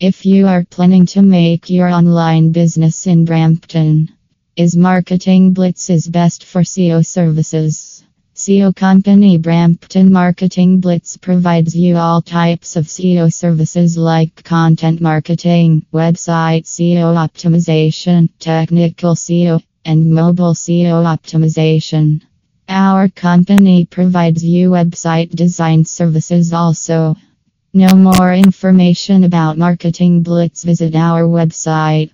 If you are planning to make your online business in Brampton, is Marketing Blitz is best for SEO services. SEO company Brampton Marketing Blitz provides you all types of SEO services like content marketing, website SEO optimization, technical SEO, and mobile SEO optimization. Our company provides you website design services also. No more information about Marketing Blitz visit our website